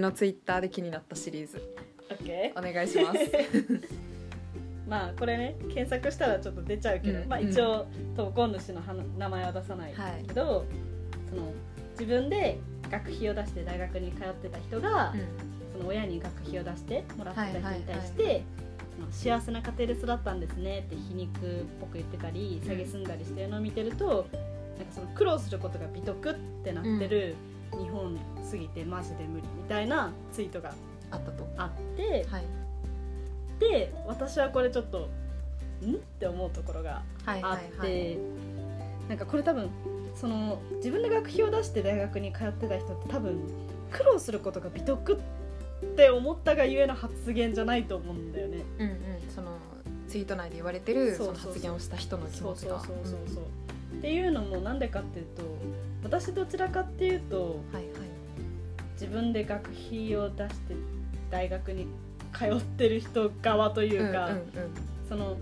のツイッターで気になったシリーズ。OK お願いします。まあこれね検索したらちょっと出ちゃうけど、うん。まあ、一応投稿主の名前は出さないはい。けど、その自分で学費を出して大学に通ってた人が、その親に学費を出してもらってた人に対して、幸せな家庭で育ったんですねって皮肉っぽく言ってたりうん。蔑んだりしてるのを見てると、なんかその苦労することが美徳ってなってる、日本すぎてマジで無理みたいなツイートがあったとあって、はい。で私はこれちょっとん？って思うところがあって、いはいなんかこれ多分その自分で学費を出して大学に通ってた人って多分苦労することが美徳って思ったがゆえの発言じゃないと思うんだよね。うんうん。そのツイート内で言われてるそそうそう。そうの発言をした人の気そうそう持ちがそうそう。そう。っていうのもなんでかっていうと私どちらかっていうとはいはい。自分で学費を出して大学に通ってる人側というか、うんうんその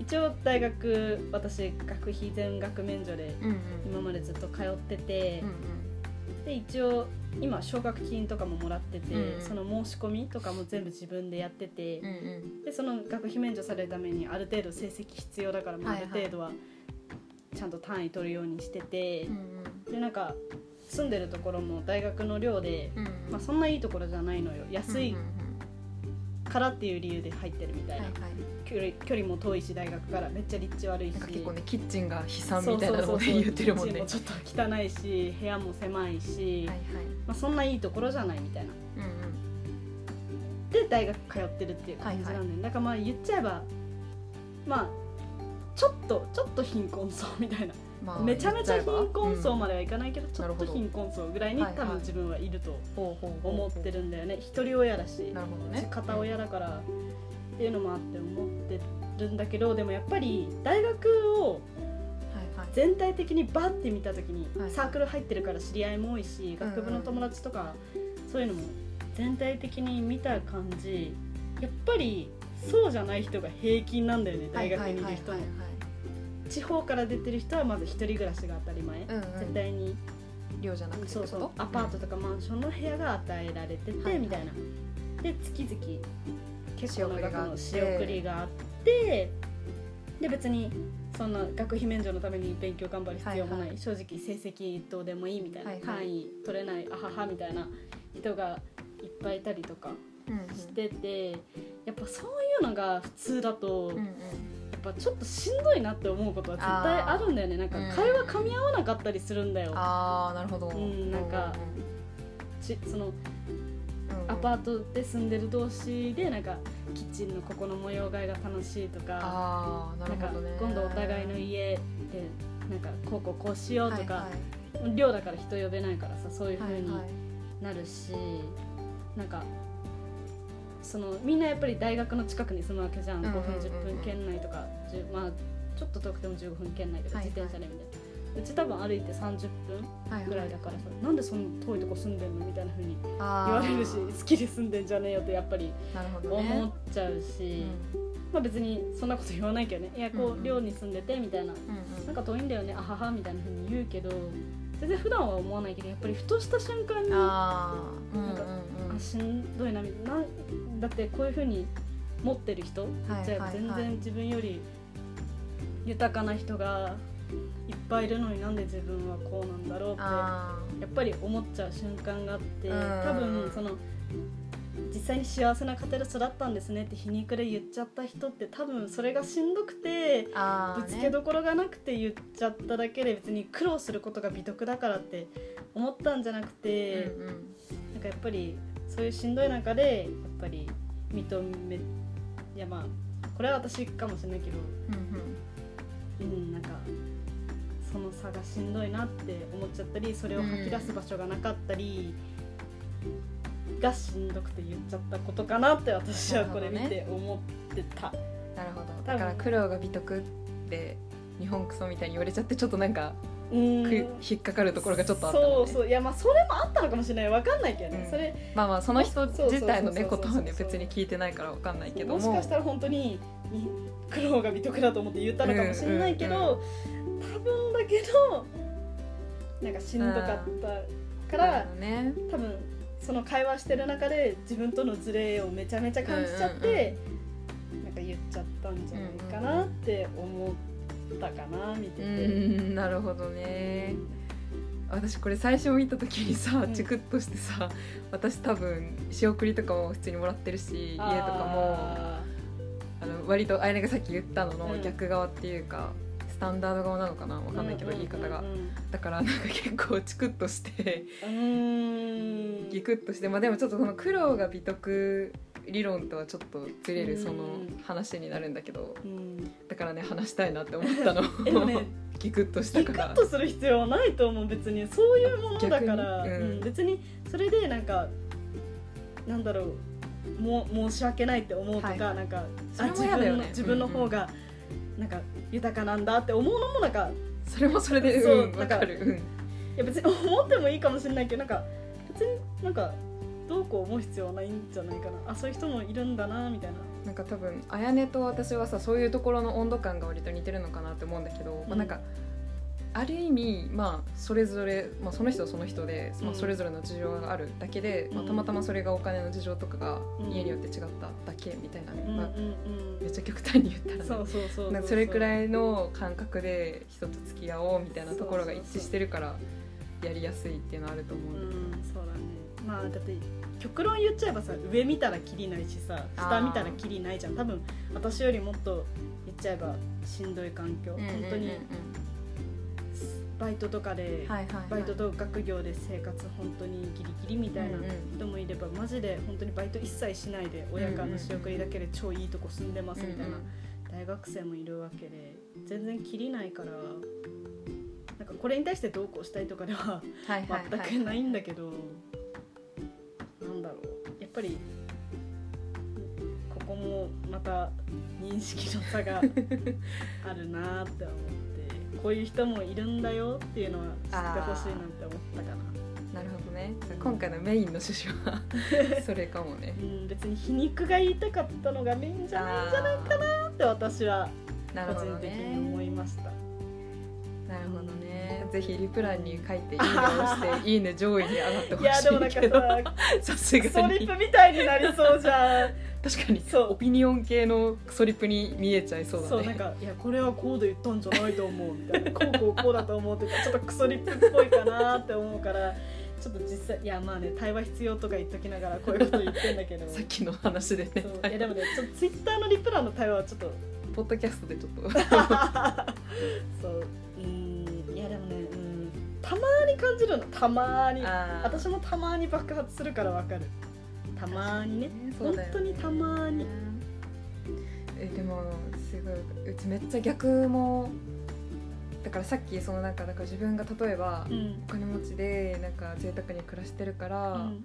一応大学私学費全額免除でうんうん。今までずっと通ってて、うんうん。で一応今奨学金とかももらってて、うんその申し込みとかも全部自分でやってて、うんうん。でその学費免除されるためにある程度成績必要だから、まあある程度はちゃんと単位取るようにしててうん、でなんか住んでるところも大学の寮で、うんうん。まあ、そんないいところじゃないのよ。安いからっていう理由で入ってるみたいな、距離距離も遠いし大学からめっちゃ立地悪いし。結構ねキッチンが悲惨みたいなのもねそうそうそう。言ってるもんね。ちょっと汚いし部屋も狭いし、はいはい。まあ、そんないいところじゃないみたいな。うんうん。で大学通ってるっていう感じなんで、はいはだからまあ言っちゃえばまあちょっとちょっと貧困層みたいな、まあめちゃめちゃ貧困層までではいかないけど、ちょっと貧困層ぐらいにはいはい多分自分はいると思思ってるんだよね。一人親だしね。片親だからっていうのもあって思ってるんだけどでもやっぱり大学を全体的にバッて見た時にはい。サークル入ってるから知り合いも多いしうんうん。学部の友達とかそういうのも全体的に見た感じやっぱりそうじゃない人が平均なんだよね大学にいる人も地方から出てる人はまず一人暮らしが当たり前。はいうんうん。絶対に。寮じゃなくてそうそう。アパートとかマンションの部屋が与えられてはいはい。てみたいな。で月々結構な額の仕仕送りがあって。で別にそんな学費免除のために勉強頑張る必要もない、はいはい。正直成績どうでもいいみたいな、はいはい。単位取れないあははみたいな人がいっぱいいたりとかうんうんしてて、やっぱそういうのが普通だと、うんうん。やっぱちょっとしんどいなって思うことは絶対あるんだよね。なんかうん会話噛み合わなかったりするんだよ、ああなるほど。うんなんかちそのうん。うんアパートで住んでる同士でなんかキッチンのここの模様替えが楽しいとかああなるほどね。今度お互いの家でなんかこうこうこうしようとか、はい寮だから人呼べないからさそういう風にはいはいはい。なるし、なんかそのみんなやっぱり大学の近くに住むわけじゃん、うんうんうんうん。5分10分圏内とか10まあちょっと遠くても15分圏内ではいはい。自転車でみたいな、うち多分歩いて30分はいぐらいだからさ、なんでそんな遠いとこ住んでんのみたいな風に言言われるし好きで住んでんじゃねえよってやっぱり思っちゃうし、まあ別にそんなこと言わないけどね。いやこう寮に住んでてみたいな、うなんか遠いんだよね。あははみたいな風に言うけど全然普段は思わないけどやっぱりふとした瞬間になんかうんしんどいなみたいな。なんだってこういう風に持ってる人、じゃあ全はい然自分より豊かな人がいっぱいいるのになんで自分はこうなんだろうってあやっぱり思っちゃう瞬間があってうん。多分その実際に幸せな家庭で育ったんですねって皮肉で言っちゃった人って多分それがしんどくてぶつけどころがなくて言っちゃっただけで別に苦労することが美徳だからって思ったんじゃなくて、なんかやっぱりそういうしんどい中でやっぱり認めいやまあこれは私かもしれないけどうんうん。なんかその差がしんどいなって思っちゃったりそれを吐き出す場所がなかったり、がしんどくて言っちゃったことかなって私はこれ見て思ってた、うんなるほど。多分。だから苦労が美徳って日本クソみたいに言われちゃってちょっとなんか引っかかるところがちょっとあったね。そうそう。いやまあそれもあったのかもしれない。わかんないけど。ね、うんそれまあまあその人自体のねことはね別に聞いてないからわかんないけども。もしかしたら本当にに苦労が美徳だと思って言ったのかもしれないけど、うんうん多分だけどなんかしんどかったから、ね。多分その会話してる中で自分とのズレをめちゃめちゃ感じちゃって、なんか言っちゃったんじゃないかなって思ったかな見てて。な。るほどね、私これ最初見た時にさチクッとしてさ、私多分仕送りとかも普通にもらってるし家とかもあの割とあやねがさっき言ったのの逆側っていうか、スタンダード側なのかな？わかんないけど、言い方が、だからなんか結構チクッとしてギクッとしてまあでもちょっとその苦労が美徳理論とはちょっとずれるその話になるんだけど、だからね話したいなって思ったの。ね、ギクッとしたから。ギクッとする必要はないと思う別にそういうものだから、うん、別にそれでなんかなんだろうも申し訳ないって思うとか、はい、なんかあ自分の自分の方が、なんか豊かなんだって思うのもなんかそれもそれでそう、なんかる、うん、いや別に思ってもいいかもしれないけどなんか別になんかどうこう思う必要はないんじゃないかな。あそういう人もいるんだなみたいな。なんか多分あやねと私はさそういうところの温度感が割と似てるのかなって思うんだけど、うん、まあ、なんかある意味まあそれぞれ、まあ、その人はその人で、まあ、それぞれの事情があるだけで、まあ、たまたまそれがお金の事情とかが家によって違っただけみたいなね、まあ、めっちゃ極端に言ったら、ね、それくらいの感覚で人と付き合おうみたいなところが一致してるからやりやすいっていうのはあると思うんだけど。そうだねまあだって極論言っちゃえばさ上見たらきりないしさ下見たらきりないじゃん。多分私よりもっと言っちゃえばしんどい環境、うんうんうんうん、本当にバイトとかで、はいはいはい、バイトと学業で生活本当にギリギリみたいな人もいれば、うんうん、マジで本当にバイト一切しないで親からの仕送りだけで超いいとこ住んでますみたいな大学生もいるわけで全然きりないからなんかこれに対してどうこうしたいとかでは全くないんだけど、なんだろうやっぱりここもまた認識の差が あるなって思って。こういう人もいるんだよっていうのは知ってほしいなって思ったかな。なるほどね、うん、今回のメインの趣旨は それかもね、うん、別に皮肉が言いたかったのがメインじゃないんじゃないかなって私は個人的に思いました。なるほどね。ぜひリプランに書いていいねをしていいね上位に上がってほしいいやでもなんかささすがに。ソリップみたいになりそうじゃん。確かに。そう。オピニオン系のクソリプに見えちゃいそうだね。そうなんかいやこれはこうで言ったんじゃないと思うみたいな。こうこうこうだと思ってちょっとクソリップっぽいかなって思うからちょっと実際いやまあね対話必要とか言っときながらこういうこと言ってんだけど。さっきの話でねいやでもねちょっとツイッターのリプランの対話はちょっとポッドキャストでちょっと 感じるのたまに。私もたまに爆発するからわかる。たまにね。ね。本当にたまに。えでもすごいうちめっちゃ逆もだからさっきそのなんかなんか自分が例えば、お金持ちでなんか贅沢に暮らしてるから、うん、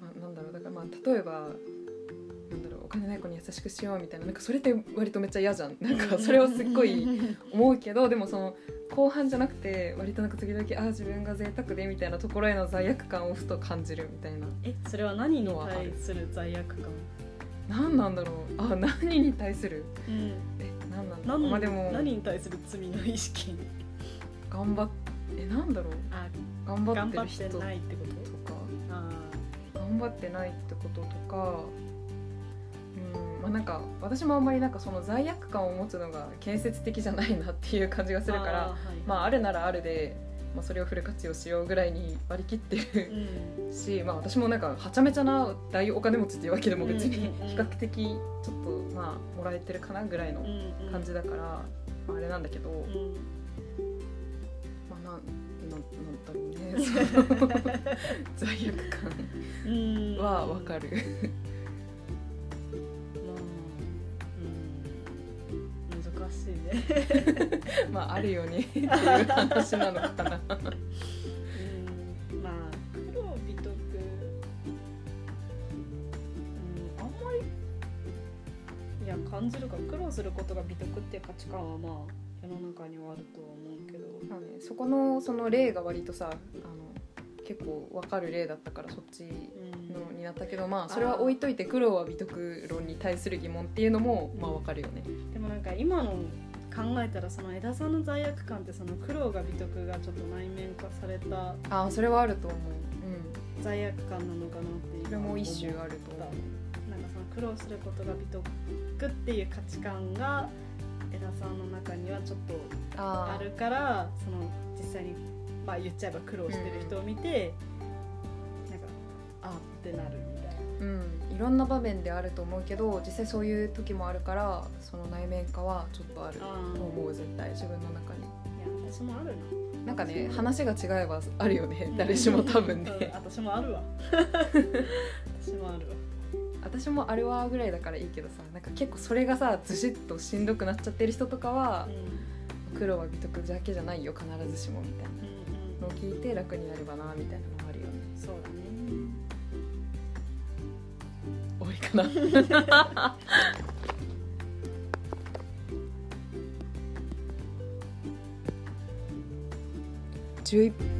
まあ、なんだろうだからまあ例えば金ない子に優しくしようみたいななんかそれって割とめっちゃ嫌じゃん。なんかそれをすっごい 思うけどでもその後半じゃなくて割となんか時々ああ自分が贅沢でみたいなところへの罪悪感をふと感じるみたいな。えそれは何に対する罪悪感？何なんだろう？あ何に対する、うん、え何なんだろう？まあでも何に対する罪の意識？頑張っえなんだろう？あ頑張ってる人と？か。頑張ってないってこととかまあ、なんか私もあんまりなんかその罪悪感を持つのが建設的じゃないなっていう感じがするからあ,、はい、まあ、あるならあるで、まあ、それをフル活用しようぐらいに割り切ってる、うん、し、まあ、私もなんかはちゃめちゃな大お金持ちっていうわけでも別に比較的ちょっとまあもらえてるかなぐらいの感じだから、まあ、あれなんだけど、うん、まあなんなんだろうね。罪悪感はわかる。まああるよねっていう話なのかな。うんまあ黒美徳うんあんまりいや感じるか苦労することが美徳っていう価値観はまあ世の中にはあるとは思うけど、まあね、そこのその例が割とさあの結構分かる例だったからそっちのになったけど、まあそれは置いといて苦労は美徳論に対する疑問っていうのもまあ分かるよね。でもなんか今の考えたらその枝さんの罪悪感ってその苦労が美徳がちょっと内面化されたあそれはあると思う、うん、罪悪感なのかなっていうそれも一種あると思う。なんかその苦労することが美徳っていう価値観が枝さんの中にはちょっとあるからその実際にまあ言っちゃえば苦労してる人を見て、うん、なんかあってなる。うん、いろんな場面であると思うけど実際そういう時もあるからその内面化はちょっとあると思う絶対自分の中に。いや私もあるな。なんかね話が違えばあるよね誰しも多分ね。私もあるわ。私もあるわ。私もあるわぐらいだからいいけどさなんか結構それがさずしっとしんどくなっちゃってる人とかは、うん、黒は美徳だけじゃないよ必ずしもみたいな。のを聞いて楽になればなみたいなのあるよね。そうだねかな。11